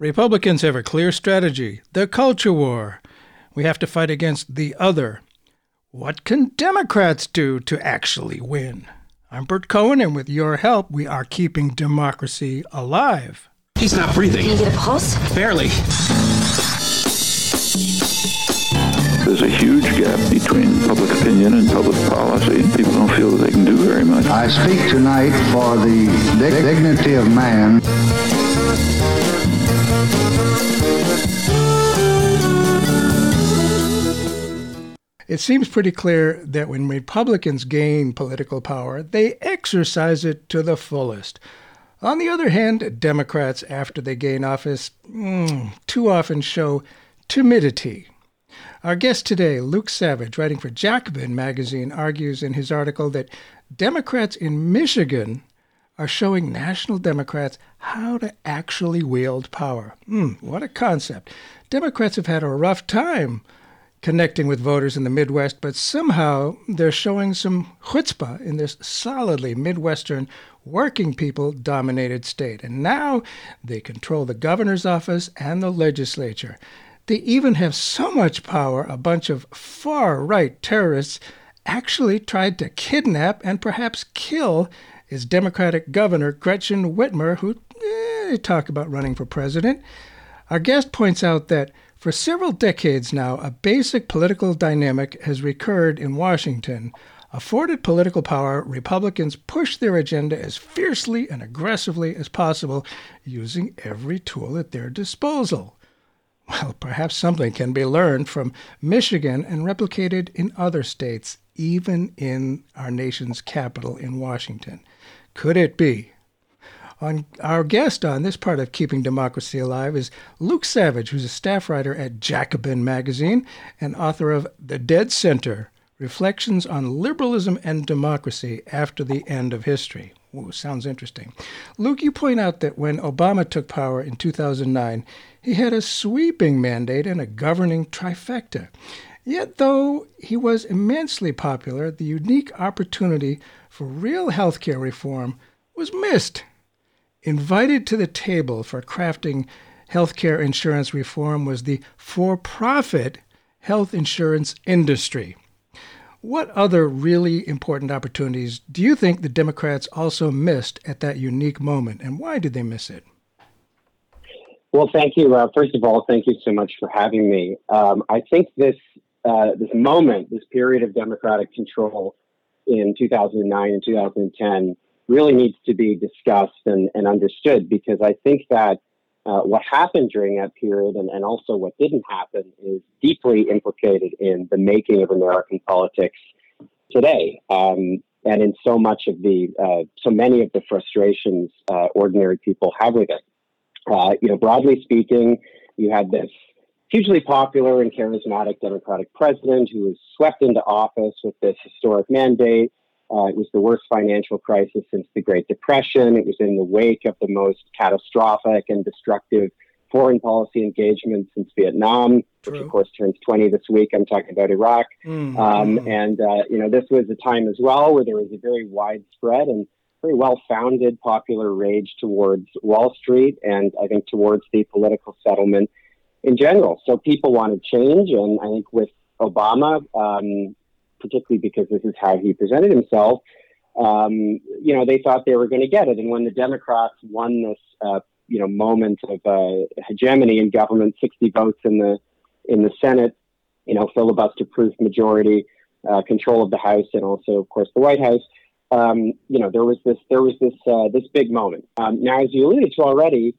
Republicans have a clear strategy the culture war. We have to fight against the other. What can Democrats do to actually win? I'm Burt Cohen, and with your help, we are keeping democracy alive. He's not breathing. Can you get a pulse? Barely. There's a huge gap between public opinion and public policy. People don't feel that they can do very much. I speak tonight for the dignity of man. It seems pretty clear that when Republicans gain political power, they exercise it to the fullest. On the other hand, Democrats, after they gain office, mm, too often show timidity. Our guest today, Luke Savage, writing for Jacobin magazine, argues in his article that Democrats in Michigan are showing national Democrats how to actually wield power. Mm, what a concept. Democrats have had a rough time connecting with voters in the Midwest, but somehow they're showing some chutzpah in this solidly Midwestern working people dominated state. And now they control the governor's office and the legislature. They even have so much power, a bunch of far right terrorists actually tried to kidnap and perhaps kill his Democratic governor, Gretchen Whitmer, who eh, talk about running for president. Our guest points out that for several decades now, a basic political dynamic has recurred in Washington. Afforded political power, Republicans push their agenda as fiercely and aggressively as possible, using every tool at their disposal. Well, perhaps something can be learned from Michigan and replicated in other states, even in our nation's capital in Washington. Could it be on our guest on this part of Keeping Democracy Alive is Luke Savage, who's a staff writer at Jacobin magazine and author of The Dead Center Reflections on Liberalism and Democracy After the End of History. Ooh, sounds interesting. Luke, you point out that when Obama took power in 2009, he had a sweeping mandate and a governing trifecta. Yet, though he was immensely popular, the unique opportunity for real health care reform was missed Invited to the table for crafting healthcare insurance reform was the for profit health insurance industry. What other really important opportunities do you think the Democrats also missed at that unique moment, and why did they miss it? Well, thank you. Uh, first of all, thank you so much for having me. Um, I think this uh, this moment, this period of Democratic control in 2009 and 2010, really needs to be discussed and, and understood because I think that uh, what happened during that period and, and also what didn't happen is deeply implicated in the making of American politics today. Um, and in so much of the, uh, so many of the frustrations uh, ordinary people have with it. Uh, you know, broadly speaking, you had this hugely popular and charismatic Democratic president who was swept into office with this historic mandate uh, it was the worst financial crisis since the Great Depression. It was in the wake of the most catastrophic and destructive foreign policy engagement since Vietnam, True. which of course turns 20 this week. I'm talking about Iraq. Mm-hmm. Um, and, uh, you know, this was a time as well where there was a very widespread and very well founded popular rage towards Wall Street and I think towards the political settlement in general. So people wanted change. And I think with Obama, um, particularly because this is how he presented himself, um, you know, they thought they were going to get it. And when the Democrats won this, uh, you know, moment of uh, hegemony in government, 60 votes in the in the Senate, you know, filibuster-proof majority, uh, control of the House, and also, of course, the White House. Um, you know, there was this there was this uh, this big moment. Um, now, as you alluded to already,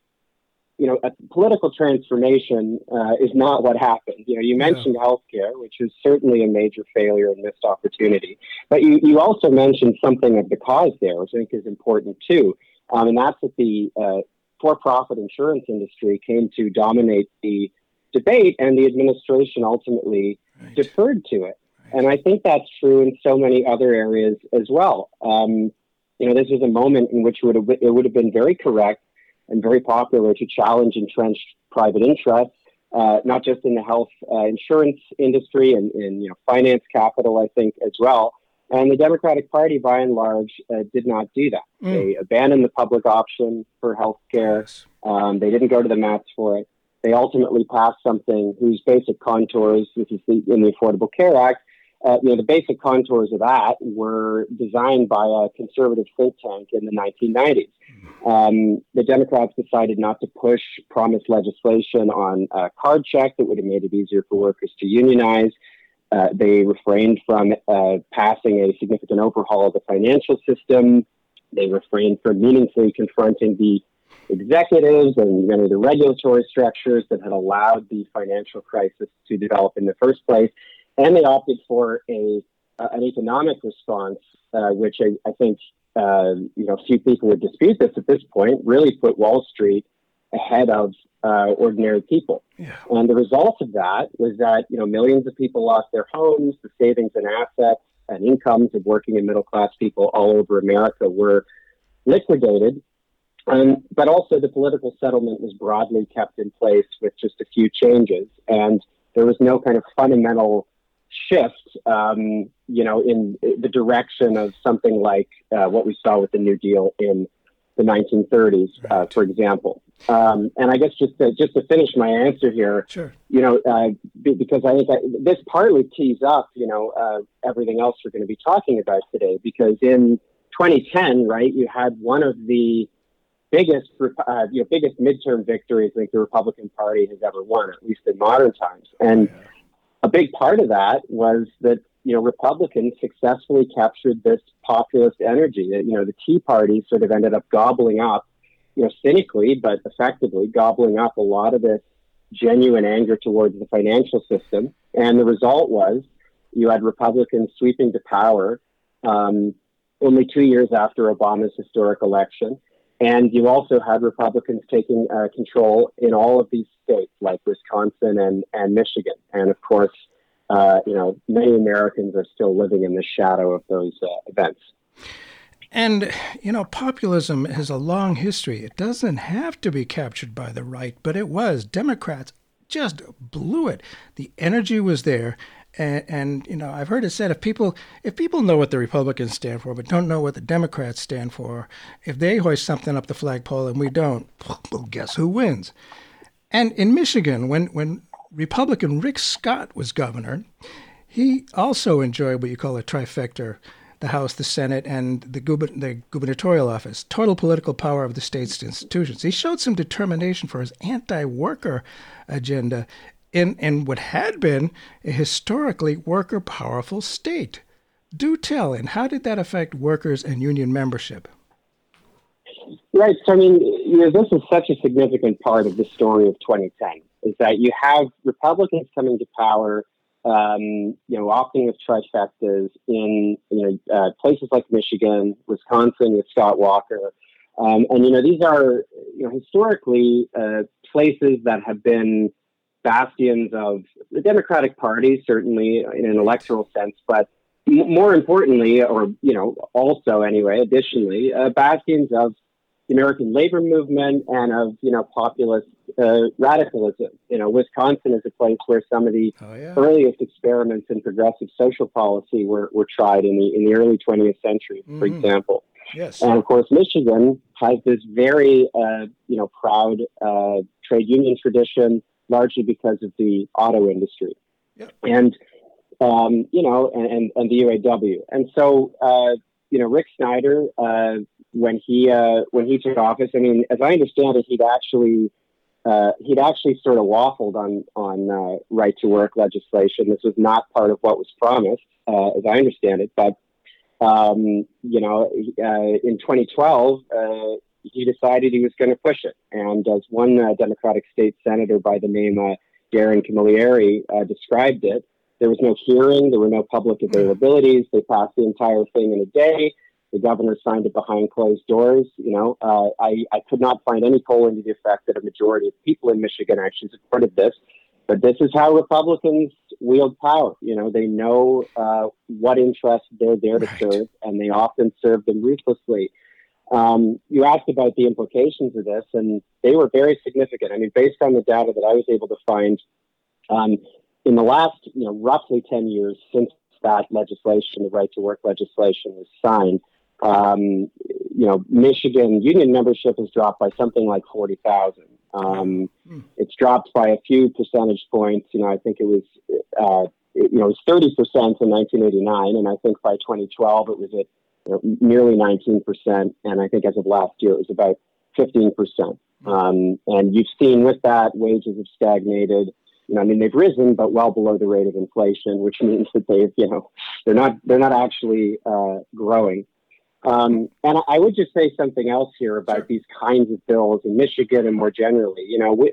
you know, a political transformation uh, is not what happened. You know, you mentioned yeah. healthcare, which is certainly a major failure and missed opportunity. But you, you also mentioned something of the cause there, which I think is important too. Um, and that's that the uh, for-profit insurance industry came to dominate the debate, and the administration ultimately right. deferred to it. Right. And I think that's true in so many other areas as well. Um, you know, this was a moment in which it would have, it would have been very correct and very popular to challenge entrenched private interests, uh, not just in the health uh, insurance industry and in you know finance capital, I think as well. And the Democratic Party, by and large, uh, did not do that. Mm. They abandoned the public option for health care. Yes. Um, they didn't go to the mats for it. They ultimately passed something whose basic contours, which is the, in the Affordable Care Act, uh, you know, the basic contours of that were designed by a conservative think tank in the 1990s. Um, the Democrats decided not to push promised legislation on card check that would have made it easier for workers to unionize. Uh, they refrained from uh, passing a significant overhaul of the financial system. They refrained from meaningfully confronting the executives and many of the regulatory structures that had allowed the financial crisis to develop in the first place and they opted for a uh, an economic response, uh, which I, I think uh, you know few people would dispute this at this point. Really put Wall Street ahead of uh, ordinary people, yeah. and the result of that was that you know millions of people lost their homes, the savings and assets and incomes of working and middle class people all over America were liquidated. Um, but also, the political settlement was broadly kept in place with just a few changes, and there was no kind of fundamental shift, um, you know, in the direction of something like uh, what we saw with the New Deal in the 1930s, uh, for example. Um, and I guess just to, just to finish my answer here, sure. you know, uh, because I think I, this partly tees up, you know, uh, everything else we're going to be talking about today. Because in 2010, right, you had one of the biggest, uh, you know, biggest midterm victories I think the Republican Party has ever won, at least in modern times. And yeah a big part of that was that you know Republicans successfully captured this populist energy. That you know the Tea Party sort of ended up gobbling up, you know, cynically but effectively gobbling up a lot of this genuine anger towards the financial system, and the result was you had Republicans sweeping to power um, only two years after Obama's historic election. And you also had Republicans taking uh, control in all of these states, like Wisconsin and, and Michigan. And of course, uh, you know, many Americans are still living in the shadow of those uh, events. And, you know, populism has a long history. It doesn't have to be captured by the right, but it was. Democrats just blew it. The energy was there, and, and, you know, I've heard it said if people if people know what the Republicans stand for but don't know what the Democrats stand for, if they hoist something up the flagpole and we don't, well, guess who wins? And in Michigan, when when Republican Rick Scott was governor, he also enjoyed what you call a trifecta the House, the Senate, and the, gubern- the gubernatorial office, total political power of the state's institutions. He showed some determination for his anti worker agenda in, in what had been a historically worker powerful state. Do tell, and how did that affect workers and union membership? Right. So, I mean, you know, this is such a significant part of the story of 2010 is that you have Republicans coming to power, um, you know, opting with trifectas in, you know, uh, places like Michigan, Wisconsin with Scott Walker. Um, and, you know, these are, you know, historically uh, places that have been bastions of the Democratic Party, certainly in an electoral sense, but more importantly, or you know, also anyway, additionally, uh, bastions of the American labor movement and of you know populist uh, radicalism. You know, Wisconsin is a place where some of the oh, yeah. earliest experiments in progressive social policy were, were tried in the in the early 20th century, mm-hmm. for example. Yes. And of course, Michigan has this very uh, you know proud uh, trade union tradition largely because of the auto industry. Yep. And, um, you know, and, and, and, the UAW. And so, uh, you know, Rick Snyder, uh, when he uh, when he took office, I mean, as I understand it, he'd actually uh, he'd actually sort of waffled on on uh, right to work legislation. This was not part of what was promised, uh, as I understand it. But um, you know, in 2012, he decided he was going to push it. And as one uh, Democratic state senator by the name uh, Darrin Camilleri uh, described it, there was no hearing, there were no public availabilities. They passed the entire thing in a day. The governor signed it behind closed doors. You know, uh, I, I could not find any polling to the effect that a majority of people in Michigan actually supported this. But this is how Republicans wield power. You know, they know uh, what interests they're there to right. serve, and they often serve them ruthlessly. Um, you asked about the implications of this, and they were very significant. I mean, based on the data that I was able to find, um, in the last, you know, roughly 10 years since that legislation, the right to work legislation, was signed, um, you know, Michigan union membership has dropped by something like 40,000. Um, mm. It's dropped by a few percentage points. You know, I think it was, uh, you know, it was 30% in 1989, and I think by 2012 it was at you know, nearly 19%, and I think as of last year it was about 15%. Hmm. Um, and you've seen with that wages have stagnated. You know, I mean, they've risen, but well below the rate of inflation, which means that they've, you know, they're not they're not actually uh, growing. Um, and I would just say something else here about these kinds of bills in Michigan and more generally. You know, we,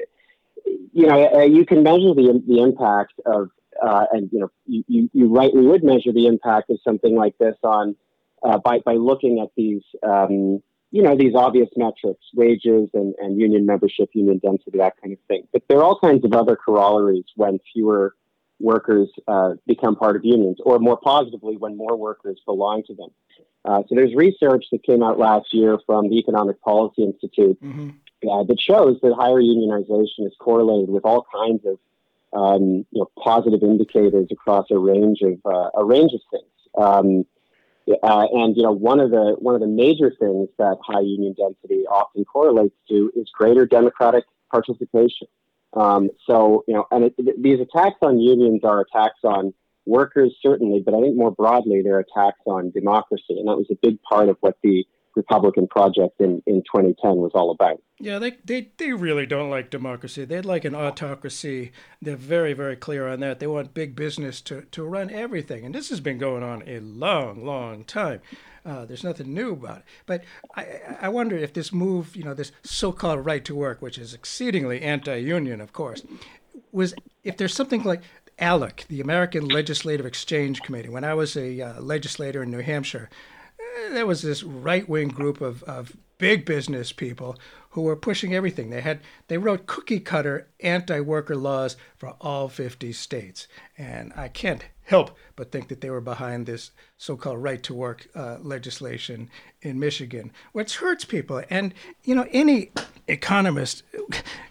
you know, uh, you can measure the the impact of, uh, and you know, you, you, you rightly would measure the impact of something like this on uh, by by looking at these, um, you know, these obvious metrics, wages and, and union membership, union density, that kind of thing. But there are all kinds of other corollaries when fewer workers uh, become part of unions, or more positively, when more workers belong to them. Uh, so there's research that came out last year from the Economic Policy Institute mm-hmm. uh, that shows that higher unionization is correlated with all kinds of um, you know, positive indicators across a range of uh, a range of things. Um, uh, and you know, one of the one of the major things that high union density often correlates to is greater democratic participation. Um, so you know, and it, these attacks on unions are attacks on workers certainly, but I think more broadly, they're attacks on democracy, and that was a big part of what the Republican project in, in 2010 was all about. Yeah, they, they, they really don't like democracy. They'd like an autocracy. They're very, very clear on that. They want big business to, to run everything. And this has been going on a long, long time. Uh, there's nothing new about it. But I, I wonder if this move, you know, this so called right to work, which is exceedingly anti union, of course, was if there's something like ALEC, the American Legislative Exchange Committee, when I was a uh, legislator in New Hampshire, there was this right wing group of, of big business people who were pushing everything. They had they wrote cookie cutter anti worker laws for all 50 states, and I can't help but think that they were behind this so-called right to work uh, legislation in Michigan, which hurts people. And you know, any economist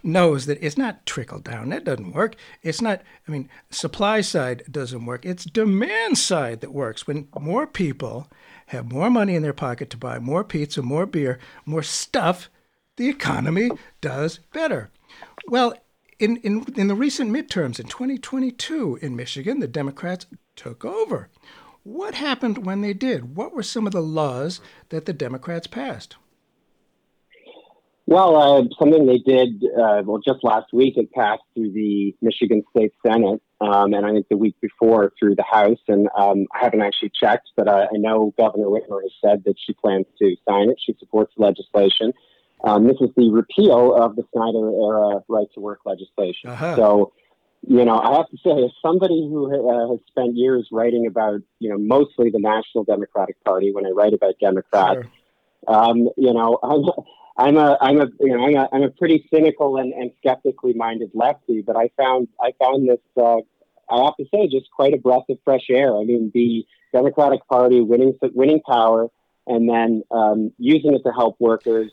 knows that it's not trickle down. That doesn't work. It's not. I mean, supply side doesn't work. It's demand side that works. When more people have more money in their pocket to buy more pizza, more beer, more stuff, the economy does better. Well, in, in, in the recent midterms in 2022 in Michigan, the Democrats took over. What happened when they did? What were some of the laws that the Democrats passed? Well, uh, something they did, uh, well, just last week, it passed through the Michigan State Senate, um, and I think the week before through the House. And um, I haven't actually checked, but uh, I know Governor Whitmer has said that she plans to sign it. She supports the legislation. Um, this is the repeal of the Snyder era right to work legislation. Uh-huh. So, you know, I have to say, as somebody who uh, has spent years writing about, you know, mostly the National Democratic Party, when I write about Democrats, sure. um, you know, I'm, I'm a, I'm a, you know, I'm a, I'm a pretty cynical and, and skeptically minded lefty, but I found, I found this, uh, I have to say, just quite a breath of fresh air. I mean, the Democratic Party winning, winning power and then um, using it to help workers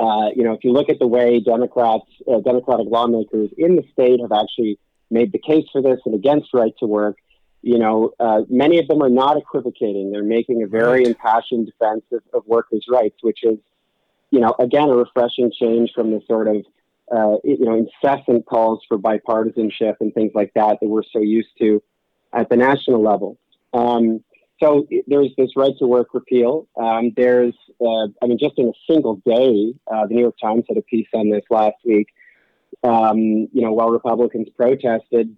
uh, you know, if you look at the way Democrats, uh, Democratic lawmakers in the state have actually made the case for this and against right to work, you know, uh, many of them are not equivocating. They're making a very impassioned defense of, of, workers' rights, which is, you know, again, a refreshing change from the sort of, uh, you know, incessant calls for bipartisanship and things like that that we're so used to at the national level. Um, so there's this right to work repeal. Um, there's, uh, I mean, just in a single day, uh, the New York Times had a piece on this last week. Um, you know, while Republicans protested,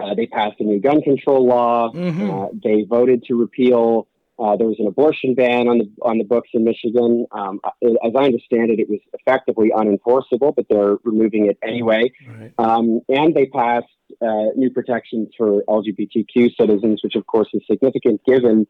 uh, they passed a new gun control law. Mm-hmm. Uh, they voted to repeal uh, there was an abortion ban on the on the books in Michigan. Um, as I understand it, it was effectively unenforceable, but they're removing it anyway. Right. Um, and they passed uh, new protections for LGBTQ citizens, which of course is significant given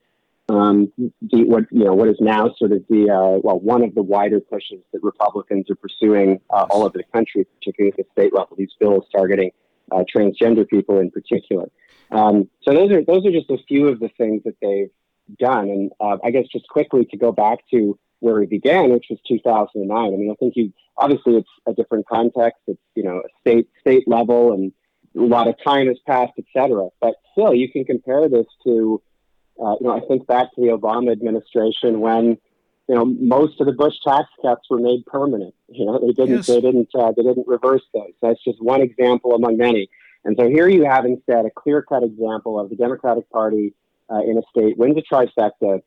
um, the, what you know what is now sort of the uh, well one of the wider pushes that Republicans are pursuing uh, all over the country, particularly at the state level. These bills targeting uh, transgender people in particular. Um, so those are those are just a few of the things that they've done. And uh, I guess just quickly to go back to where we began, which was 2009. I mean, I think you obviously it's a different context. It's you know a state state level, and a lot of time has passed, etc. But still, you can compare this to, uh, you know, I think back to the Obama administration when, you know, most of the Bush tax cuts were made permanent. You know, they didn't, yes. they didn't, uh, they didn't reverse those. That's just one example among many. And so here you have instead a clear-cut example of the Democratic Party uh, in a state wins a trifecta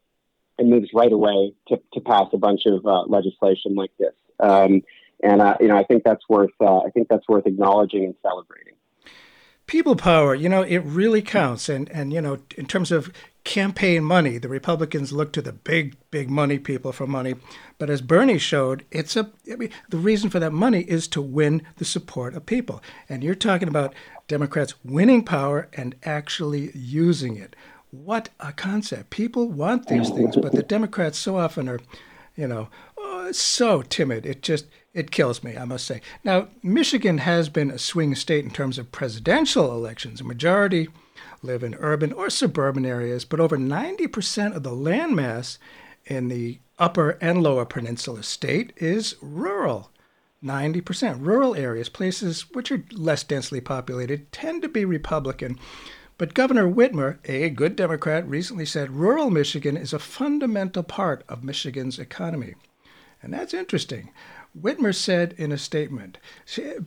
and moves right away to, to pass a bunch of uh, legislation like this. Um, and uh, you know, I think that's worth uh, I think that's worth acknowledging and celebrating. People power, you know, it really counts. And and you know, in terms of campaign money, the Republicans look to the big big money people for money. But as Bernie showed, it's a I mean, the reason for that money is to win the support of people. And you're talking about Democrats winning power and actually using it. What a concept! People want these things, but the Democrats so often are, you know, oh, so timid. It just it kills me, I must say. Now, Michigan has been a swing state in terms of presidential elections. A majority live in urban or suburban areas, but over 90% of the landmass in the upper and lower peninsula state is rural. 90%. Rural areas, places which are less densely populated, tend to be Republican. But Governor Whitmer, a good Democrat, recently said rural Michigan is a fundamental part of Michigan's economy. And that's interesting. Whitmer said in a statement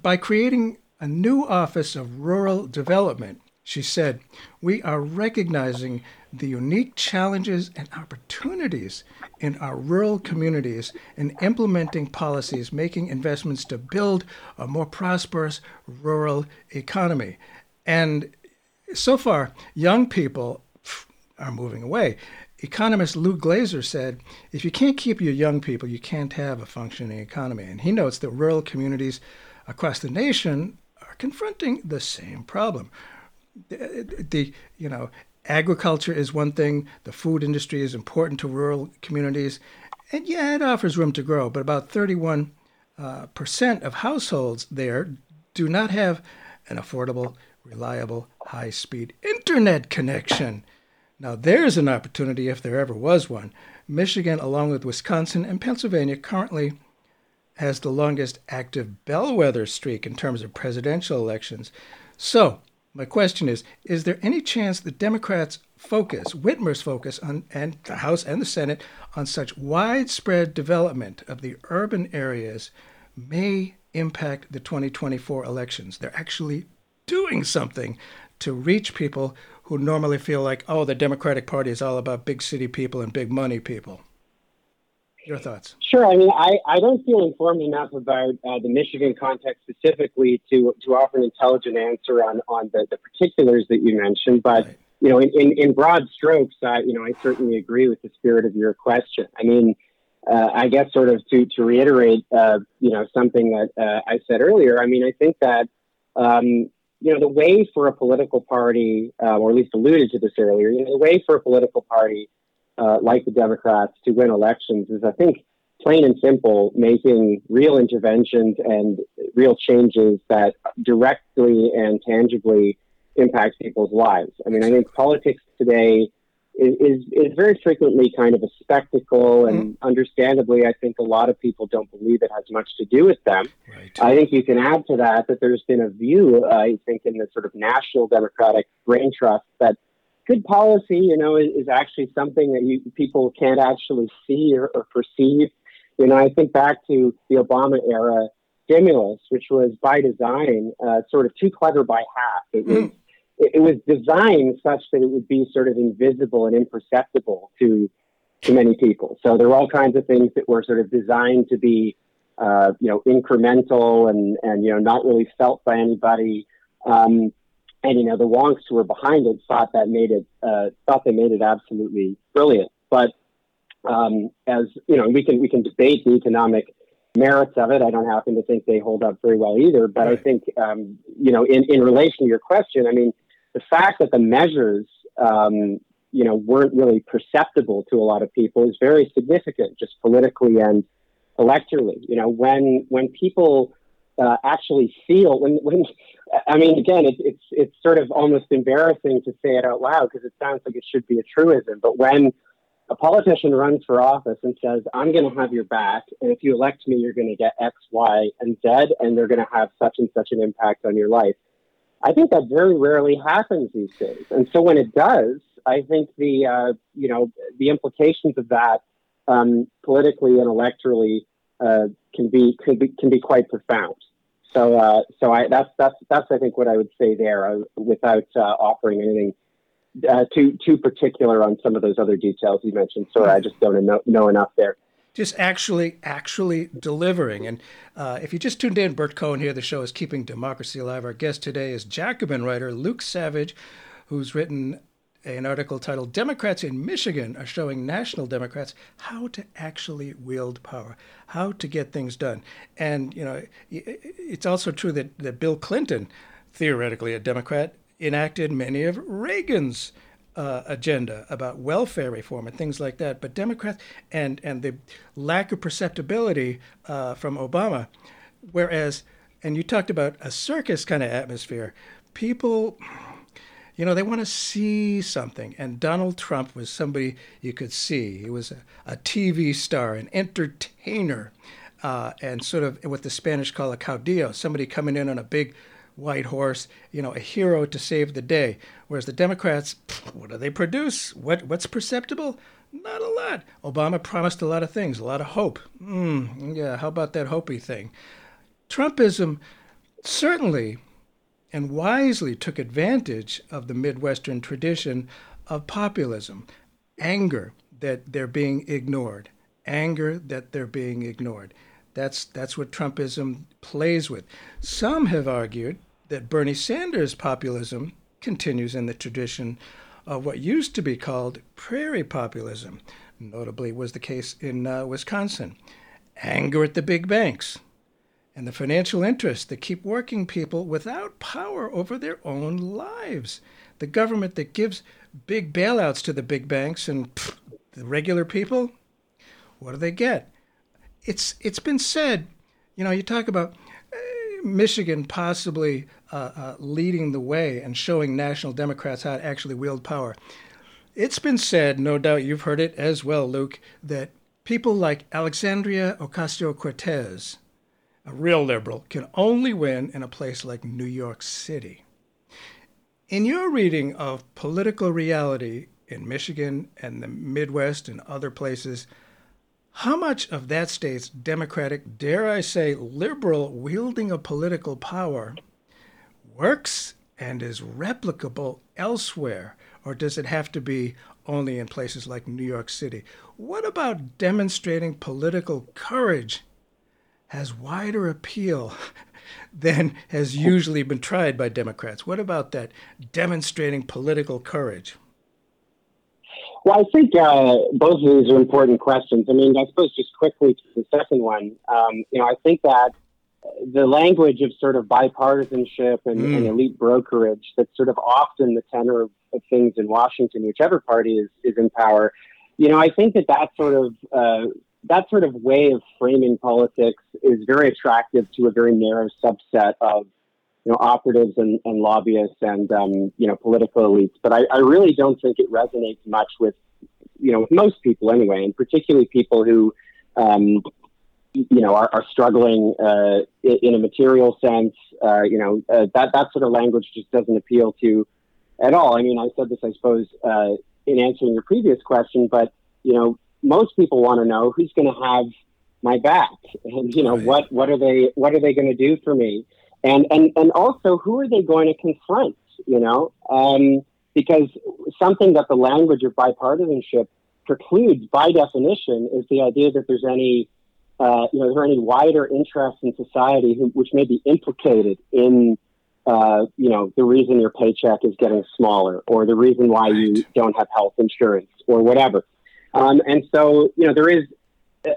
by creating a new Office of Rural Development, she said, We are recognizing the unique challenges and opportunities in our rural communities and implementing policies making investments to build a more prosperous rural economy. And so far, young people are moving away. Economist Lou Glazer said, if you can't keep your young people, you can't have a functioning economy. And he notes that rural communities across the nation are confronting the same problem. The, the, you know, agriculture is one thing, the food industry is important to rural communities, and yeah, it offers room to grow, but about 31 uh, percent of households there do not have an affordable, reliable, high speed internet connection. Now, there's an opportunity if there ever was one. Michigan, along with Wisconsin and Pennsylvania, currently has the longest active bellwether streak in terms of presidential elections. So, my question is Is there any chance that Democrats focus, Whitmer's focus, on, and the House and the Senate, on such widespread development of the urban areas may impact the 2024 elections? They're actually doing something to reach people who normally feel like, oh, the Democratic Party is all about big city people and big money people. Your thoughts? Sure. I mean, I, I don't feel informed enough about uh, the Michigan context specifically to to offer an intelligent answer on on the, the particulars that you mentioned. But right. you know, in, in, in broad strokes, uh, you know, I certainly agree with the spirit of your question. I mean, uh, I guess sort of to to reiterate, uh, you know, something that uh, I said earlier. I mean, I think that um, you know, the way for a political party, uh, or at least alluded to this earlier, you know, the way for a political party uh, like the Democrats to win elections is, I think, plain and simple, making real interventions and real changes that directly and tangibly impact people's lives. I mean, I think politics today is, is very frequently kind of a spectacle, and mm-hmm. understandably, I think a lot of people don't believe it has much to do with them. Right. I think you can add to that that there's been a view, uh, I think, in the sort of national democratic brain trust that good policy, you know, is, is actually something that you, people can't actually see or, or perceive. You know, I think back to the Obama era stimulus, which was by design uh, sort of too clever by half. It was mm it, was designed such that it would be sort of invisible and imperceptible to to many people. So there were all kinds of things that were sort of designed to be, uh, you know, incremental and and you know not really felt by anybody. Um, and you know the wonks who were behind it thought that made it uh, thought they made it absolutely brilliant. But um, as you know, we can we can debate the economic merits of it. I don't happen to think they hold up very well either. But right. I think um, you know, in in relation to your question, I mean, the fact that the measures, um, you know, weren't really perceptible to a lot of people is very significant, just politically and electorally. You know, when when people uh, actually feel when when I mean, again, it, it's it's sort of almost embarrassing to say it out loud because it sounds like it should be a truism, but when a politician runs for office and says, I'm going to have your back, and if you elect me, you're going to get X, Y, and Z, and they're going to have such and such an impact on your life I think that very rarely happens these days. And so when it does, I think the uh, you know the implications of that um, politically and electorally uh, can be can be can be quite profound. So uh, so I that's that's that's I think what I would say there uh, without uh, offering anything uh, too too particular on some of those other details you mentioned. Sorry, I just don't know, know enough there just actually actually delivering. And uh, if you just tuned in, Burt Cohen here. The show is Keeping Democracy Alive. Our guest today is Jacobin writer Luke Savage, who's written an article titled Democrats in Michigan are showing national Democrats how to actually wield power, how to get things done. And, you know, it's also true that, that Bill Clinton, theoretically a Democrat, enacted many of Reagan's uh, agenda about welfare reform and things like that. But Democrats and and the lack of perceptibility uh, from Obama, whereas and you talked about a circus kind of atmosphere, people. You know, they want to see something. And Donald Trump was somebody you could see. He was a, a TV star, an entertainer, uh, and sort of what the Spanish call a caudillo, somebody coming in on a big white horse, you know, a hero to save the day. Whereas the Democrats, what do they produce? What what's perceptible? Not a lot. Obama promised a lot of things, a lot of hope. Mm, yeah, how about that hopey thing? Trumpism certainly and wisely took advantage of the Midwestern tradition of populism, anger that they're being ignored, anger that they're being ignored. That's that's what Trumpism plays with. Some have argued that Bernie Sanders' populism continues in the tradition of what used to be called prairie populism, notably was the case in uh, Wisconsin. Anger at the big banks and the financial interests that keep working people without power over their own lives. The government that gives big bailouts to the big banks and pff, the regular people, what do they get? It's it's been said, you know, you talk about Michigan possibly uh, uh, leading the way and showing national Democrats how to actually wield power. It's been said, no doubt you've heard it as well, Luke, that people like Alexandria Ocasio Cortez, a real liberal, can only win in a place like New York City. In your reading of political reality in Michigan and the Midwest and other places, how much of that state's democratic, dare I say, liberal wielding of political power works and is replicable elsewhere? Or does it have to be only in places like New York City? What about demonstrating political courage has wider appeal than has usually been tried by Democrats? What about that demonstrating political courage? Well, I think uh, both of these are important questions. I mean, I suppose just quickly to the second one, um, you know, I think that the language of sort of bipartisanship and, mm. and, elite brokerage that's sort of often the tenor of, of, things in Washington, whichever party is, is in power, you know, I think that that sort of uh, that sort of way of framing politics is very attractive to a very narrow subset of you know, operatives and, and lobbyists and, um, you know, political elites. But I, I really don't think it resonates much with, you know, with most people anyway, and particularly people who, um, you know, are, are struggling uh, in a material sense. Uh, you know, uh, that that sort of language just doesn't appeal to at all. I mean, I said this, I suppose, uh, in answering your previous question, but you know, most people want to know who's going to have my back, and you know, right. what what are they what are they going to do for me? And and and also who are they going to confront? You know, um, because something that the language of bipartisanship precludes by definition is the idea that there's any uh, you know there are any wider interests in society who, which may be implicated in uh, you know the reason your paycheck is getting smaller or the reason why you don't have health insurance or whatever. Um, and so you know there is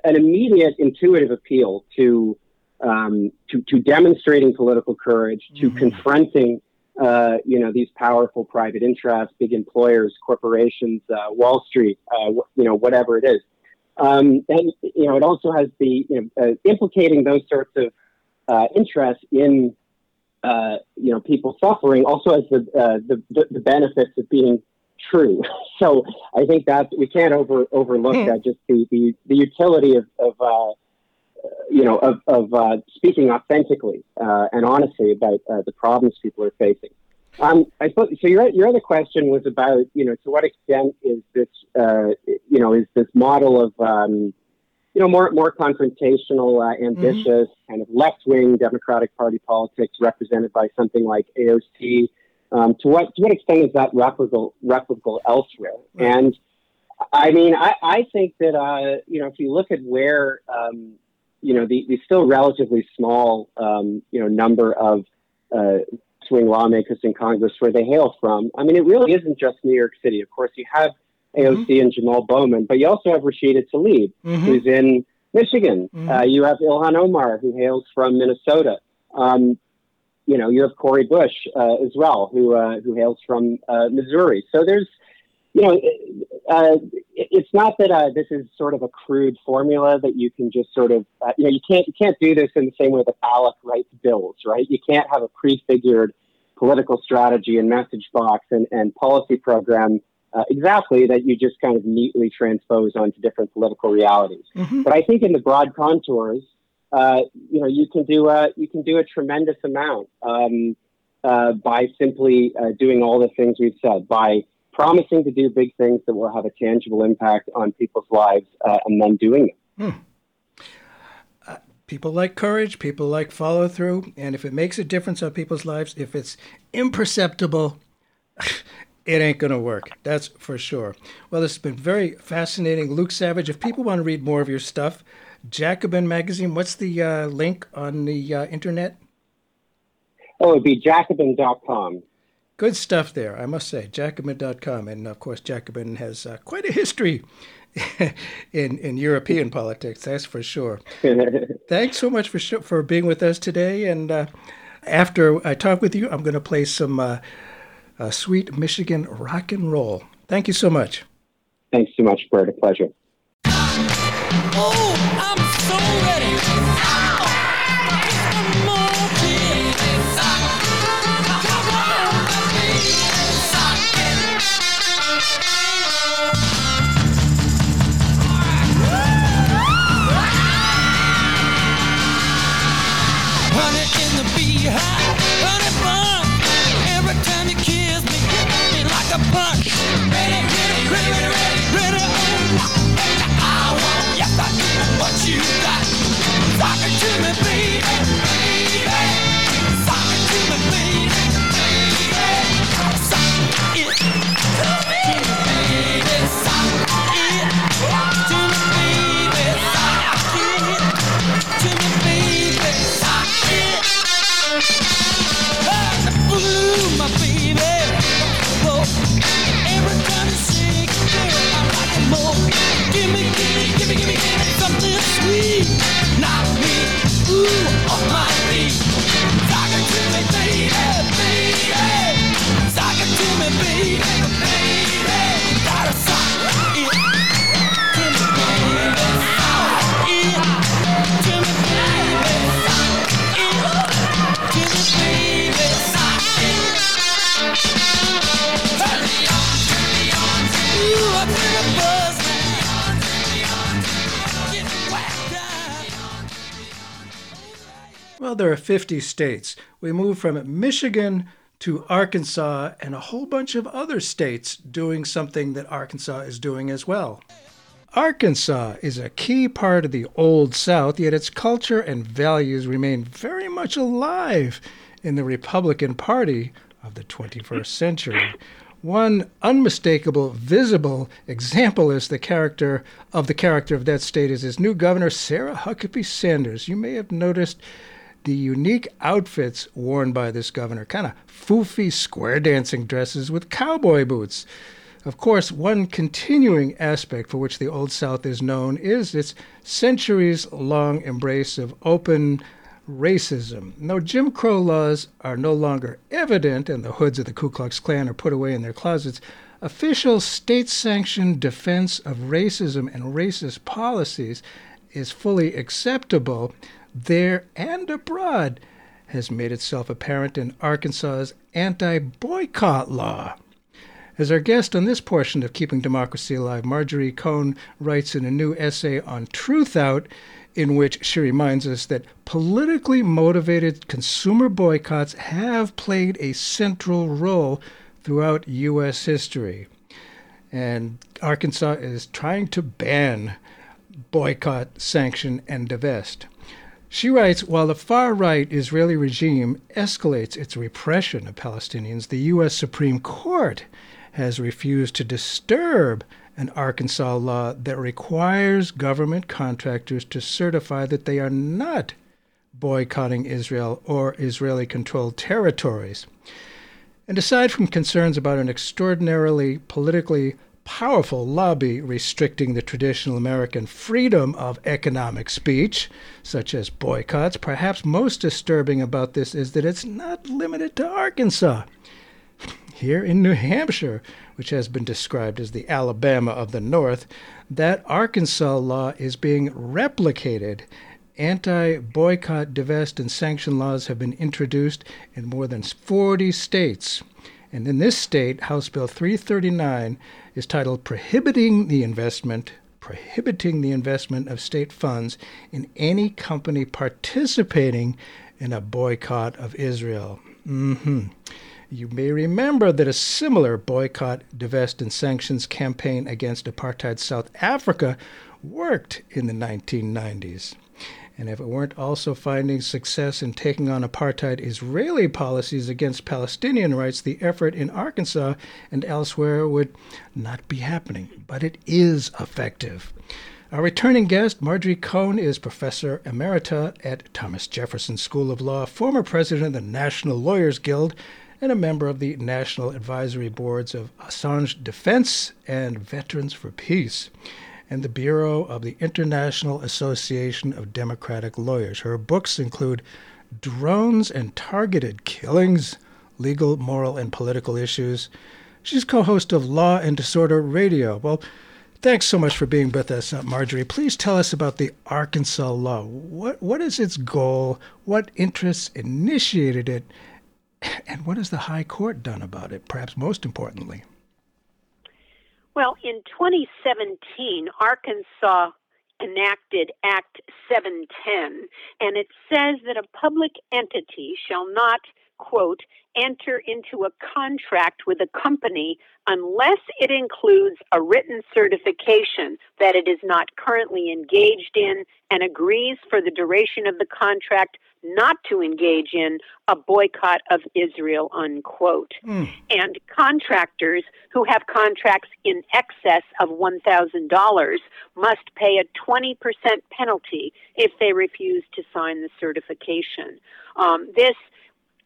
an immediate intuitive appeal to um, to, to demonstrating political courage, to mm-hmm. confronting, uh, you know, these powerful private interests, big employers, corporations, uh, Wall Street, uh, you know, whatever it is. Um, and you know, it also has the you know, uh, implicating those sorts of uh, interests in uh, you know people suffering also has the, the, the the benefits of being true. So I think that we can't over overlook mm. that just the, the the utility of, of you know, of, of uh, speaking authentically uh, and honestly about uh, the problems people are facing. Um, I thought, so your your other question was about you know to what extent is this uh, you know is this model of um, you know more more confrontational, uh, ambitious, mm-hmm. kind of left wing Democratic Party politics represented by something like AOC. Um, to what to what extent is that replicable replicable elsewhere? And I mean, I, I think that uh, you know if you look at where um, you know the, the still relatively small um, you know number of uh, swing lawmakers in Congress where they hail from. I mean, it really isn't just New York City. Of course, you have AOC mm-hmm. and Jamal Bowman, but you also have Rashida Tlaib, mm-hmm. who's in Michigan. Mm-hmm. Uh, you have Ilhan Omar, who hails from Minnesota. Um, you know, you have Cori Bush uh, as well, who uh, who hails from uh, Missouri. So there's you know, uh, it's not that uh, this is sort of a crude formula that you can just sort of, uh, you know, you can't you can't do this in the same way that ALEC writes bills, right? You can't have a prefigured political strategy and message box and, and policy program uh, exactly that you just kind of neatly transpose onto different political realities. Mm-hmm. But I think in the broad contours, uh, you know, you can do a you can do a tremendous amount um, uh, by simply doing all the things we've said by promising to do big things that will have a tangible impact on people's lives uh, and then doing it. Hmm. Uh, people like courage, people like follow through, and if it makes a difference on people's lives, if it's imperceptible, it ain't going to work. That's for sure. Well, this has been very fascinating. Luke Savage, if people want to read more of your stuff, Jacobin Magazine, what's the uh, link on the uh, internet? Oh, it'd be jacobin.com. Good stuff there, I must say. Jacobin.com. And of course, Jacobin has uh, quite a history in, in European politics, that's for sure. Thanks so much for, sh- for being with us today. And uh, after I talk with you, I'm going to play some uh, uh, sweet Michigan rock and roll. Thank you so much. Thanks so much, Burt. A pleasure. Oh, I'm so ready. Well, there 50 states. We move from Michigan to Arkansas and a whole bunch of other states doing something that Arkansas is doing as well. Arkansas is a key part of the Old South, yet its culture and values remain very much alive in the Republican Party of the 21st century. One unmistakable, visible example is the character of the character of that state is its new governor, Sarah Huckabee Sanders. You may have noticed the unique outfits worn by this governor, kind of foofy square dancing dresses with cowboy boots. Of course, one continuing aspect for which the Old South is known is its centuries long embrace of open racism. Though Jim Crow laws are no longer evident and the hoods of the Ku Klux Klan are put away in their closets, official state sanctioned defense of racism and racist policies is fully acceptable there and abroad has made itself apparent in Arkansas's anti boycott law. As our guest on this portion of Keeping Democracy Alive, Marjorie Cohn writes in a new essay on Truthout, in which she reminds us that politically motivated consumer boycotts have played a central role throughout U.S. history. And Arkansas is trying to ban boycott, sanction, and divest. She writes While the far right Israeli regime escalates its repression of Palestinians, the U.S. Supreme Court has refused to disturb an Arkansas law that requires government contractors to certify that they are not boycotting Israel or Israeli controlled territories. And aside from concerns about an extraordinarily politically powerful lobby restricting the traditional American freedom of economic speech, such as boycotts, perhaps most disturbing about this is that it's not limited to Arkansas. Here in New Hampshire, which has been described as the Alabama of the North, that Arkansas law is being replicated. Anti boycott, divest, and sanction laws have been introduced in more than 40 states. And in this state, House Bill 339 is titled Prohibiting the Investment prohibiting the investment of state funds in any company participating in a boycott of Israel. Mm-hmm. You may remember that a similar boycott, divest, and sanctions campaign against apartheid South Africa worked in the 1990s. And if it weren't also finding success in taking on apartheid Israeli policies against Palestinian rights, the effort in Arkansas and elsewhere would not be happening. But it is effective. Our returning guest, Marjorie Cohn, is Professor Emerita at Thomas Jefferson School of Law, former president of the National Lawyers Guild, and a member of the National Advisory Boards of Assange Defense and Veterans for Peace and the Bureau of the International Association of Democratic Lawyers. Her books include Drones and Targeted Killings Legal, Moral, and Political Issues. She's co host of Law and Disorder Radio. Well, thanks so much for being with us, uh, Marjorie. Please tell us about the Arkansas law. What, what is its goal? What interests initiated it? And what has the High Court done about it, perhaps most importantly? Well, in 2017, Arkansas enacted Act 710, and it says that a public entity shall not, quote, enter into a contract with a company unless it includes a written certification that it is not currently engaged in and agrees for the duration of the contract not to engage in a boycott of Israel, unquote. Mm. And contractors who have contracts in excess of $1,000 must pay a 20% penalty if they refuse to sign the certification. Um, this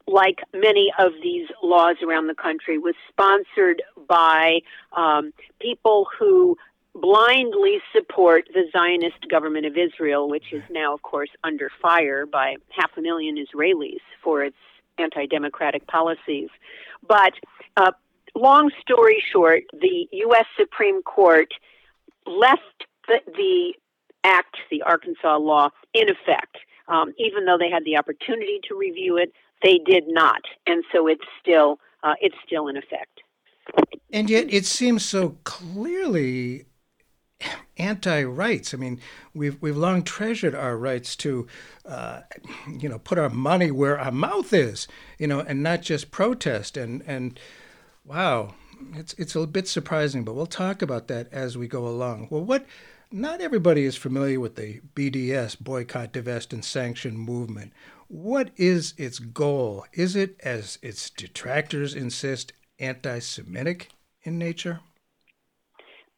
like many of these laws around the country, was sponsored by um, people who blindly support the Zionist government of Israel, which is now, of course, under fire by half a million Israelis for its anti democratic policies. But uh, long story short, the U.S. Supreme Court left the, the act, the Arkansas law, in effect. Um, even though they had the opportunity to review it, they did not, and so it's still uh, it's still in effect. And yet, it seems so clearly anti-rights. I mean, we've we've long treasured our rights to, uh, you know, put our money where our mouth is, you know, and not just protest. And and wow, it's it's a bit surprising, but we'll talk about that as we go along. Well, what? Not everybody is familiar with the BDS boycott, divest, and sanction movement. What is its goal? Is it, as its detractors insist, anti-Semitic in nature?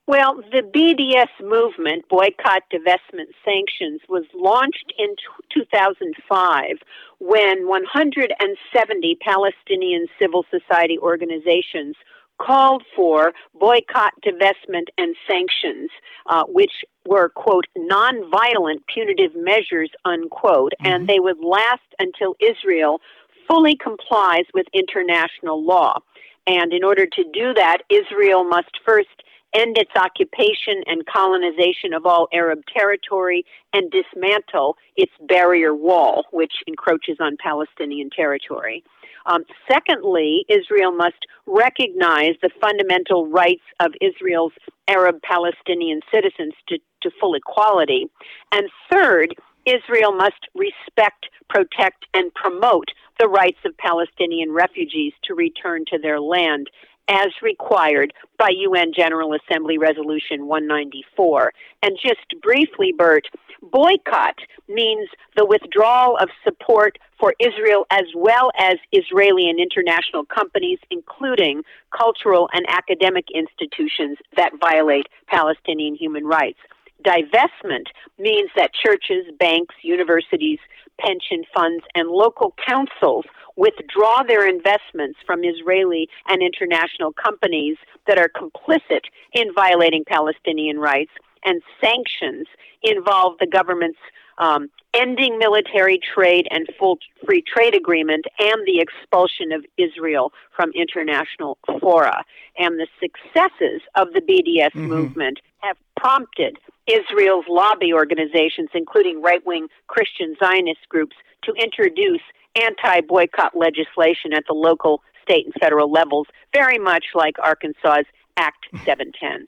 Well, the BDS movement, Boycott, Divestment, Sanctions, was launched in 2005 when 170 Palestinian civil society organizations called for boycott, divestment, and sanctions, uh, which were, quote, nonviolent punitive measures, unquote, mm-hmm. and they would last until Israel fully complies with international law. And in order to do that, Israel must first end its occupation and colonization of all Arab territory, and dismantle its barrier wall, which encroaches on Palestinian territory. Um, secondly, Israel must recognize the fundamental rights of Israel's Arab Palestinian citizens to, to full equality. And third, Israel must respect, protect, and promote the rights of Palestinian refugees to return to their land as required by UN General Assembly Resolution 194. And just briefly, Burt, boycott means the withdrawal of support for Israel as well as Israeli and international companies, including cultural and academic institutions that violate Palestinian human rights. Divestment means that churches, banks, universities, pension funds, and local councils withdraw their investments from Israeli and international companies that are complicit in violating Palestinian rights, and sanctions involve the government's um, ending military trade and full free trade agreement and the expulsion of Israel from international fora. And the successes of the BDS mm-hmm. movement have prompted Israel's lobby organizations, including right wing Christian Zionist groups, to introduce anti boycott legislation at the local, state, and federal levels, very much like Arkansas's Act 710.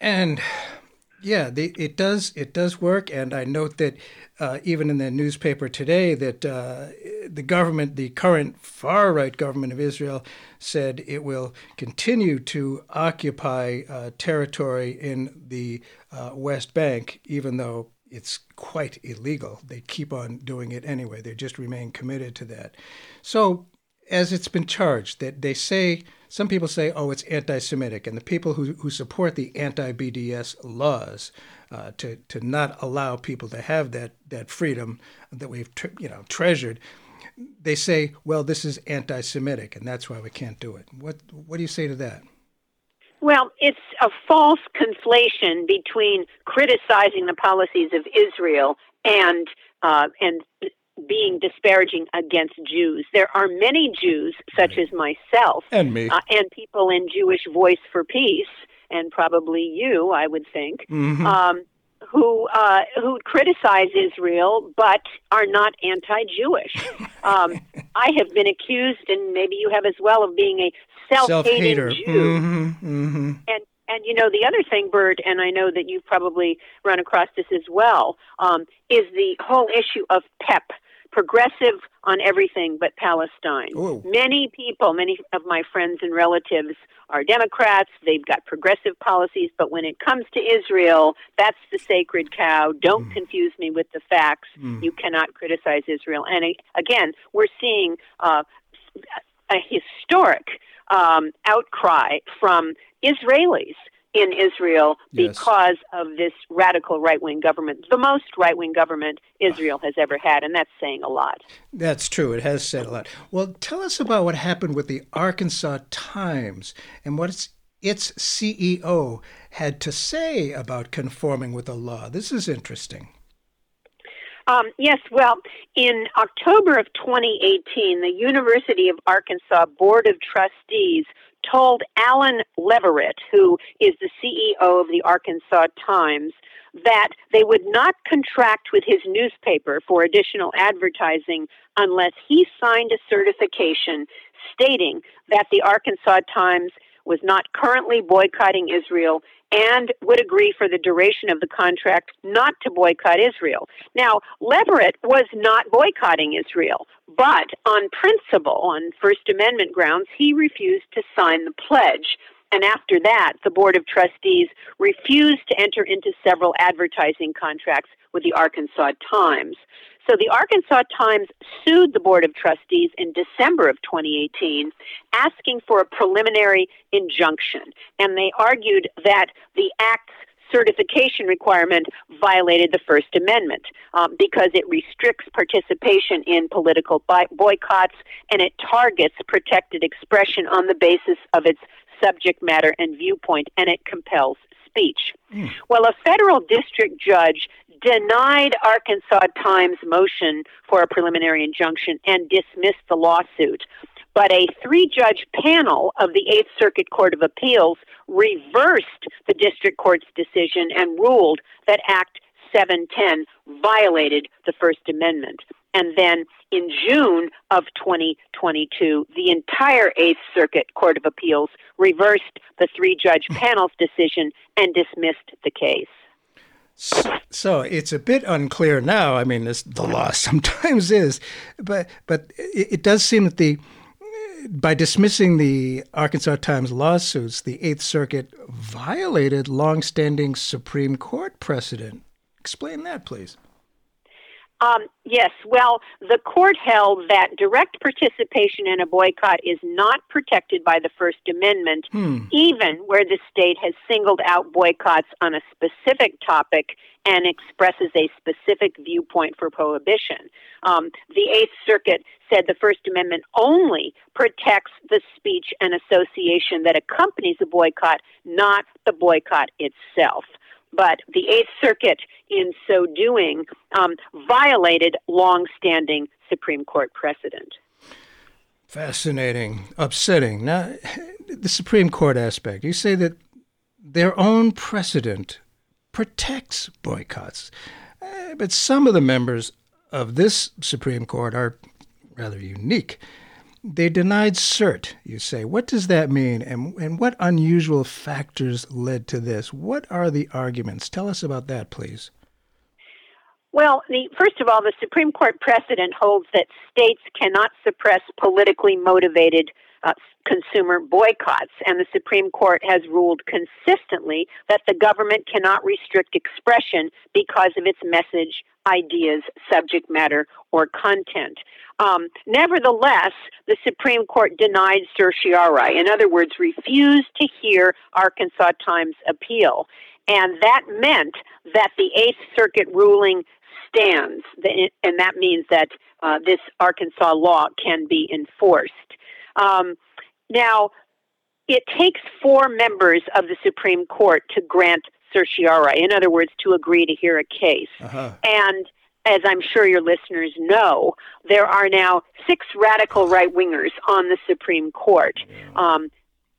And yeah, the, it does it does work, and I note that uh, even in the newspaper today that uh, the government, the current far right government of Israel, said it will continue to occupy uh, territory in the uh, West Bank, even though it's quite illegal. They keep on doing it anyway. They just remain committed to that. So, as it's been charged, that they say some people say, oh, it's anti Semitic. And the people who, who support the anti BDS laws uh, to, to not allow people to have that, that freedom that we've tre- you know, treasured, they say, well, this is anti Semitic, and that's why we can't do it. What, what do you say to that? Well, it's a false conflation between criticizing the policies of Israel and uh, and being disparaging against Jews. There are many Jews, such as myself, and me, uh, and people in Jewish Voice for Peace, and probably you, I would think, mm-hmm. um, who uh, who criticize Israel but are not anti-Jewish. um, I have been accused, and maybe you have as well, of being a self-hating Self-hater. Jew, mm-hmm, mm-hmm. and and you know the other thing, Burt, and I know that you've probably run across this as well, um, is the whole issue of PEP, progressive on everything but Palestine. Ooh. Many people, many of my friends and relatives are Democrats. They've got progressive policies, but when it comes to Israel, that's the sacred cow. Don't mm. confuse me with the facts. Mm. You cannot criticize Israel. And again, we're seeing uh, a historic um, outcry from Israelis in Israel because yes. of this radical right wing government, the most right wing government Israel has ever had, and that's saying a lot. That's true. It has said a lot. Well, tell us about what happened with the Arkansas Times and what its, its CEO had to say about conforming with the law. This is interesting. Um, yes, well, in October of 2018, the University of Arkansas Board of Trustees told Alan Leveritt, who is the CEO of the Arkansas Times, that they would not contract with his newspaper for additional advertising unless he signed a certification stating that the Arkansas Times was not currently boycotting Israel and would agree for the duration of the contract not to boycott Israel. Now, Leveritt was not boycotting Israel, but on principle, on First Amendment grounds, he refused to sign the pledge. And after that, the Board of Trustees refused to enter into several advertising contracts with the Arkansas Times. So the Arkansas Times sued the Board of Trustees in December of 2018, asking for a preliminary injunction. And they argued that the Act's certification requirement violated the First Amendment um, because it restricts participation in political boycotts and it targets protected expression on the basis of its subject matter and viewpoint, and it compels speech. Mm. Well, a federal district judge denied Arkansas Times motion for a preliminary injunction and dismissed the lawsuit. But a three judge panel of the Eighth Circuit Court of Appeals reversed the district court's decision and ruled that Act 710 violated the First Amendment. And then in June of 2022, the entire Eighth Circuit Court of Appeals reversed the three judge panel's decision and dismissed the case. So, it's a bit unclear now. I mean, this, the law sometimes is, but but it, it does seem that the by dismissing the Arkansas Times lawsuits, the Eighth Circuit violated longstanding Supreme Court precedent. Explain that, please. Um, yes, well, the court held that direct participation in a boycott is not protected by the First Amendment, hmm. even where the state has singled out boycotts on a specific topic and expresses a specific viewpoint for prohibition. Um, the Eighth Circuit said the First Amendment only protects the speech and association that accompanies a boycott, not the boycott itself but the Eighth Circuit, in so doing, um, violated long-standing Supreme Court precedent. Fascinating, upsetting. Now, the Supreme Court aspect. You say that their own precedent protects boycotts, uh, but some of the members of this Supreme Court are rather unique. They denied cert, you say. What does that mean, and, and what unusual factors led to this? What are the arguments? Tell us about that, please. Well, the, first of all, the Supreme Court precedent holds that states cannot suppress politically motivated uh, consumer boycotts, and the Supreme Court has ruled consistently that the government cannot restrict expression because of its message, ideas, subject matter, or content. Um, nevertheless, the Supreme Court denied certiorari, in other words, refused to hear Arkansas Times appeal. And that meant that the Eighth Circuit ruling stands, and that means that uh, this Arkansas law can be enforced. Um, now, it takes four members of the Supreme Court to grant certiorari, in other words, to agree to hear a case. Uh-huh. And as I'm sure your listeners know, there are now six radical right wingers on the Supreme Court. Um,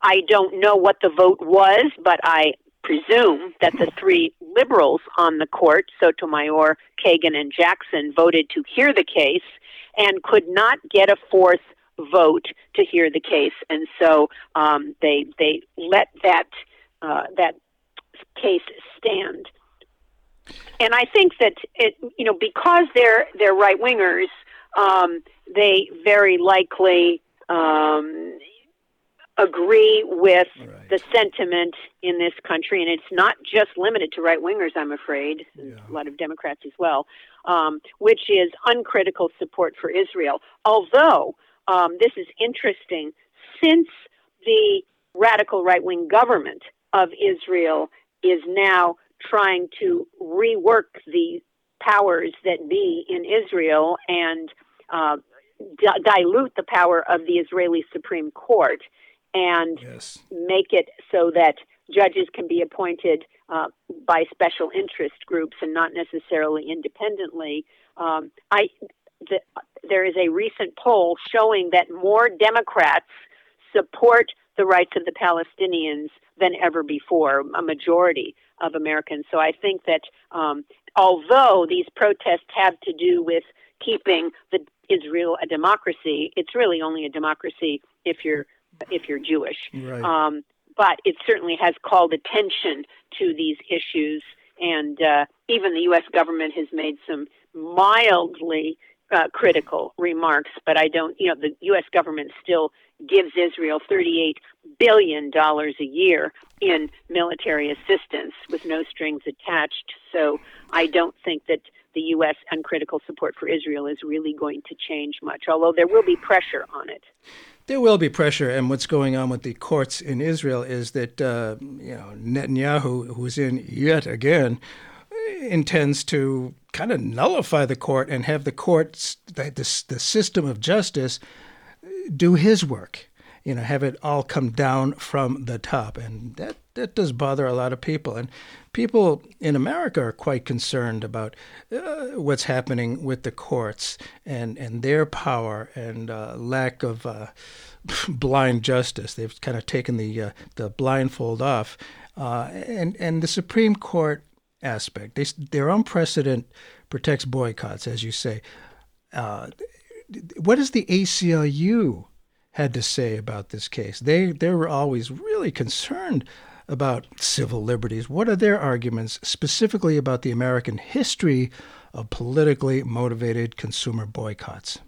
I don't know what the vote was, but I presume that the three liberals on the court, Sotomayor, Kagan, and Jackson, voted to hear the case and could not get a fourth vote to hear the case, and so um, they they let that uh, that case stand. And I think that it, you know, because they're they're right wingers, um, they very likely um, agree with right. the sentiment in this country, and it's not just limited to right wingers. I'm afraid yeah. a lot of Democrats as well, um, which is uncritical support for Israel. Although um, this is interesting, since the radical right wing government of Israel is now trying to rework the powers that be in Israel and uh, d- dilute the power of the Israeli Supreme Court and yes. make it so that judges can be appointed uh, by special interest groups and not necessarily independently. Um, I, the, there is a recent poll showing that more Democrats support the rights of the Palestinians than ever before, a majority of Americans. So I think that um, although these protests have to do with keeping the Israel a democracy, it's really only a democracy if you're if you're Jewish. Right. Um, but it certainly has called attention to these issues, and uh, even the U.S. government has made some mildly uh, critical remarks. But I don't, you know, the U.S. government still gives Israel $38 billion a year in military assistance with no strings attached. So I don't think that the U.S. uncritical support for Israel is really going to change much, although there will be pressure on it. There will be pressure, and what's going on with the courts in Israel is that uh, you know Netanyahu, who's in yet again, intends to kind of nullify the court and have the courts, the, the, the system of justice, do his work. You know, have it all come down from the top, and that that does bother a lot of people. And people in America are quite concerned about uh, what's happening with the courts and and their power and uh, lack of uh, blind justice. They've kind of taken the uh, the blindfold off, uh, and and the Supreme Court aspect. They, their own precedent protects boycotts, as you say. Uh, what the ACLU had to say about this case. They they were always really concerned about civil liberties. What are their arguments specifically about the American history of politically motivated consumer boycotts?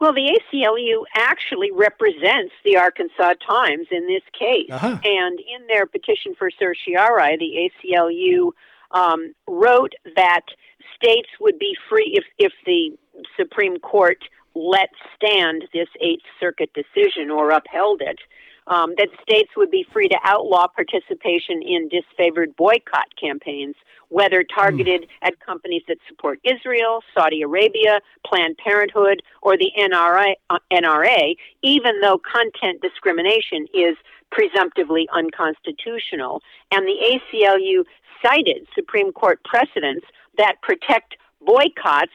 Well, the ACLU actually represents the Arkansas Times in this case. Uh-huh. And in their petition for certiorari, the ACLU um, wrote that states would be free if, if the Supreme Court let stand this Eighth Circuit decision or upheld it, um, that states would be free to outlaw participation in disfavored boycott campaigns, whether targeted mm. at companies that support Israel, Saudi Arabia, Planned Parenthood, or the NRA, uh, NRA even though content discrimination is presumptively unconstitutional. And the ACLU cited Supreme Court precedents that protect boycotts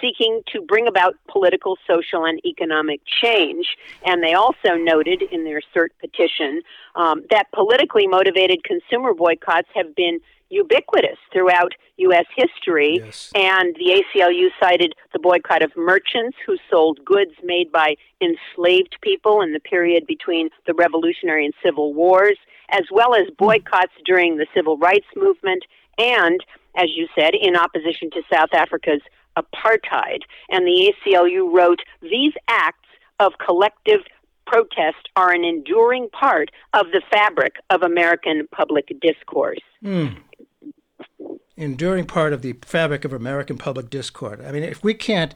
seeking to bring about political, social, and economic change. And they also noted in their cert petition um, that politically motivated consumer boycotts have been ubiquitous throughout U.S. history. Yes. And the ACLU cited the boycott of merchants who sold goods made by enslaved people in the period between the Revolutionary and Civil Wars, as well as boycotts during the Civil Rights Movement and as you said, in opposition to South Africa's apartheid. And the ACLU wrote, These acts of collective protest are an enduring part of the fabric of American public discourse. Mm. Enduring part of the fabric of American public discourse. I mean, if we can't,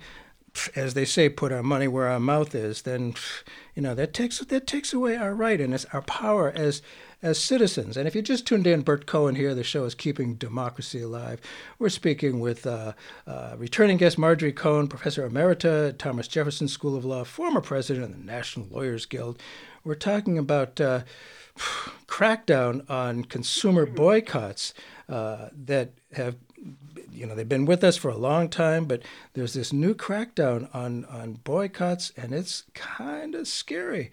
as they say, put our money where our mouth is, then you know that takes that takes away our right and our power as as citizens. And if you just tuned in, Burt Cohen here, the show is Keeping Democracy Alive. We're speaking with uh, uh, returning guest Marjorie Cohn, Professor Emerita at Thomas Jefferson School of Law, former president of the National Lawyers Guild. We're talking about uh, crackdown on consumer boycotts uh, that have you know they've been with us for a long time, but there's this new crackdown on on boycotts, and it's kind of scary.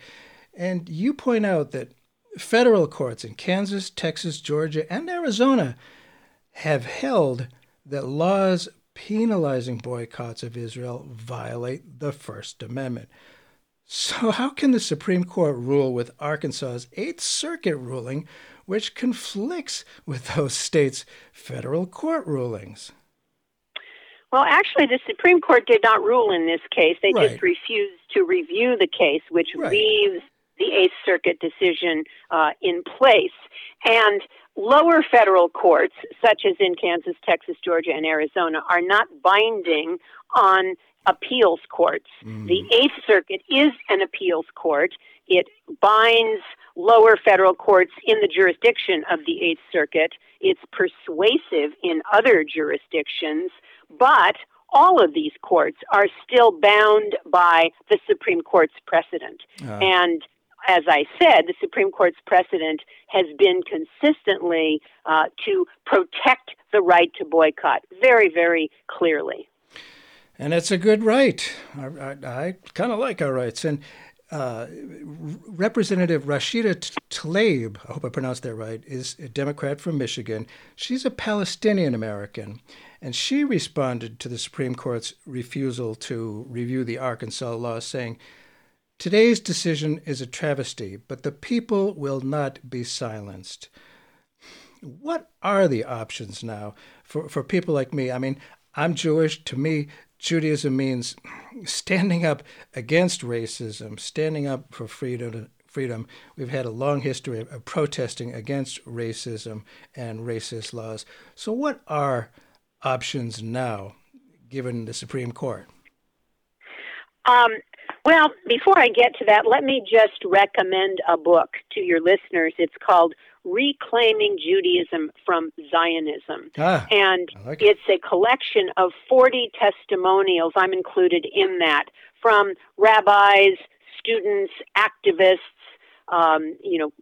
And you point out that federal courts in Kansas, Texas, Georgia, and Arizona have held that laws penalizing boycotts of Israel violate the First Amendment. So, how can the Supreme Court rule with Arkansas's Eighth Circuit ruling, which conflicts with those states' federal court rulings? Well, actually, the Supreme Court did not rule in this case. They right. just refused to review the case, which right. leaves the Eighth Circuit decision uh, in place. And lower federal courts, such as in Kansas, Texas, Georgia, and Arizona, are not binding on appeals courts. Mm. The Eighth Circuit is an appeals court. It binds lower federal courts in the jurisdiction of the Eighth Circuit. It's persuasive in other jurisdictions, but all of these courts are still bound by the Supreme Court's precedent. Uh. And as I said, the Supreme Court's precedent has been consistently uh, to protect the right to boycott very, very clearly. And it's a good right. I, I, I kind of like our rights. And uh, Representative Rashida Tlaib, I hope I pronounced that right, is a Democrat from Michigan. She's a Palestinian American, and she responded to the Supreme Court's refusal to review the Arkansas law, saying, Today's decision is a travesty, but the people will not be silenced. What are the options now for, for people like me? I mean, I'm Jewish. To me, Judaism means standing up against racism, standing up for freedom. Freedom. We've had a long history of, protesting against racism and racist laws. So, what are options now, given the Supreme Court? Um, well, before I get to that, let me just recommend a book to your listeners. It's called Reclaiming Judaism from Zionism. Ah, and like it. it's a collection of 40 testimonials. I'm included in that from rabbis, students, activists, um, you know,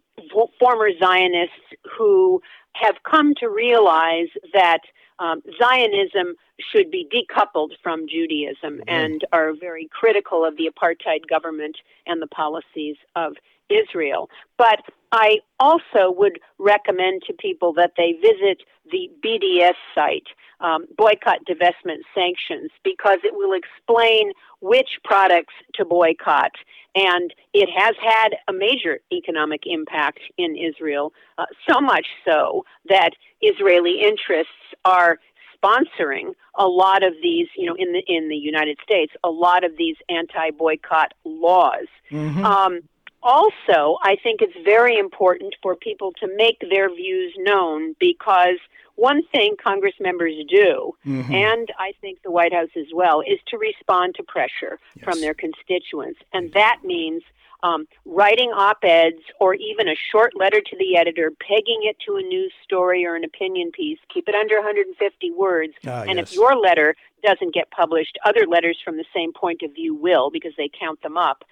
former Zionists who have come to realize that um, Zionism should be decoupled from Judaism mm-hmm. and are very critical of the apartheid government and the policies of Israel. But I also would recommend to people that they visit the BDS site, um, Boycott, Divestment, Sanctions, because it will explain which products to boycott. And it has had a major economic impact in Israel, uh, so much so that Israeli interests are sponsoring a lot of these, you know, in the in the United States, a lot of these anti-boycott laws. Mm-hmm. Um, also, I think it's very important for people to make their views known because one thing Congress members do, mm-hmm. and I think the White House as well, is to respond to pressure yes. from their constituents. And that means um, writing op eds or even a short letter to the editor, pegging it to a news story or an opinion piece. Keep it under 150 words. Ah, and yes. if your letter doesn't get published, other letters from the same point of view will because they count them up.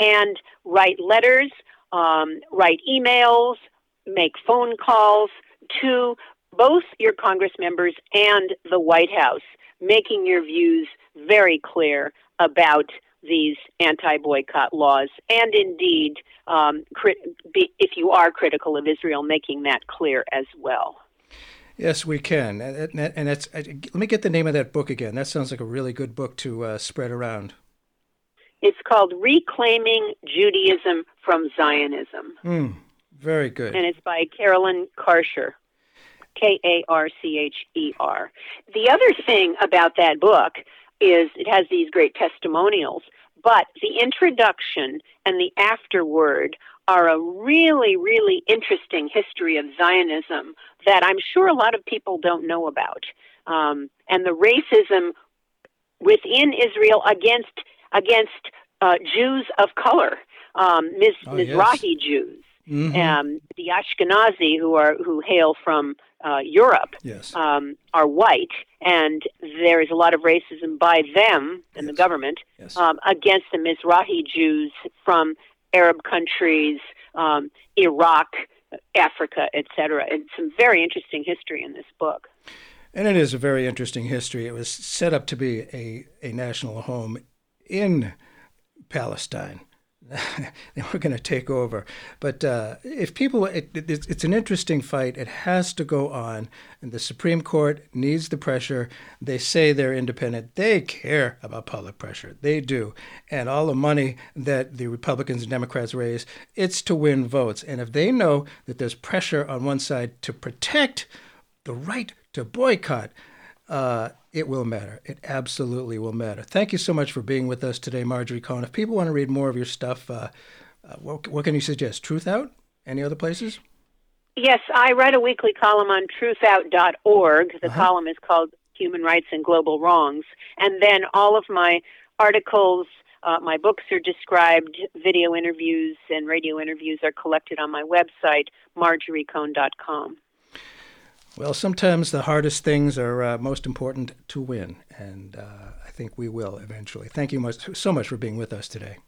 And write letters, um, write emails, make phone calls to both your Congress members and the White House, making your views very clear about these anti-boycott laws, and indeed, um, crit- be, if you are critical of Israel, making that clear as well. Yes, we can, and, and that's. Let me get the name of that book again. That sounds like a really good book to uh, spread around. It's called "Reclaiming Judaism from Zionism." Mm, very good. And it's by Carolyn Karcher. K A R C H E R. The other thing about that book is it has these great testimonials, but the introduction and the afterword are a really, really interesting history of Zionism that I'm sure a lot of people don't know about. Um, and the racism within Israel against against uh, Jews of color, um, Miz, oh, Mizrahi yes. Jews, mm-hmm. um, the Ashkenazi who are who hail from uh, Europe yes. um, are white, and there is a lot of racism by them and yes. the government yes. um, against the Mizrahi Jews from Arab countries, um, Iraq, Africa, etc. It's some very interesting history in this book. And it is a very interesting history. It was set up to be a, a national home in Palestine. they were going to take over. But uh, if people, it, it, it's an interesting fight. It has to go on, and the Supreme Court needs the pressure. They say they're independent. They care about public pressure. They do. And all the money that the Republicans and Democrats raise, it's to win votes. And if they know that there's pressure on one side to protect the right to boycott, uh, it will matter. It absolutely will matter. Thank you so much for being with us today, Marjorie Cohn. If people want to read more of your stuff, uh, uh, what, what, can you suggest? Truthout? Any other places? Yes, I write a weekly column on truthout.org. The uh-huh. column is called Human Rights and Global Wrongs. And then all of my articles, uh, my books are described, video interviews and radio interviews are collected on my website, marjoriecohn.com. Well, sometimes the hardest things are uh, most important to win, and uh, I think we will eventually. Thank you much, so much for being with us today.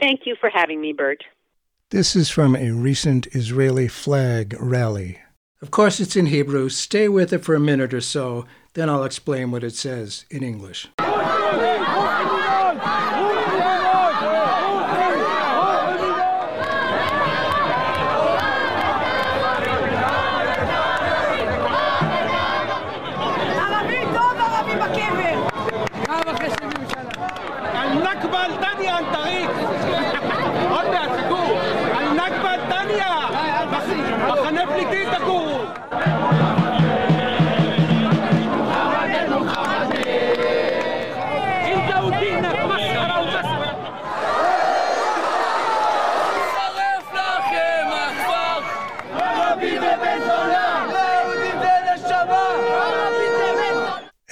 Thank you for having me, Burt. This is from a recent Israeli flag rally. Of course, it's in Hebrew. Stay with it for a minute or so, then I'll explain what it says in English.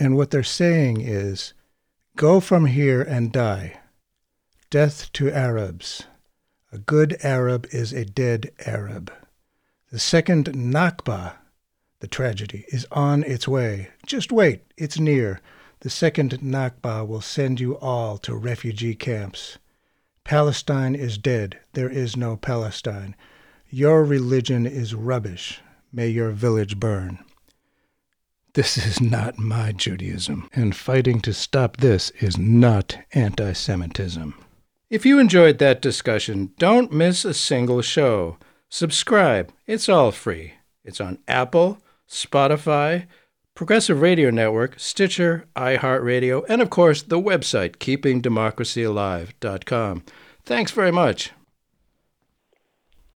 And what they're saying is go from here and die. Death to Arabs. A good Arab is a dead Arab. The second Nakba, the tragedy, is on its way. Just wait, it's near. The second Nakba will send you all to refugee camps. Palestine is dead. There is no Palestine. Your religion is rubbish. May your village burn. This is not my Judaism, and fighting to stop this is not anti Semitism. If you enjoyed that discussion, don't miss a single show. Subscribe, it's all free. It's on Apple, Spotify, Progressive Radio Network, Stitcher, iHeartRadio, and of course the website keepingdemocracyalive.com. Thanks very much.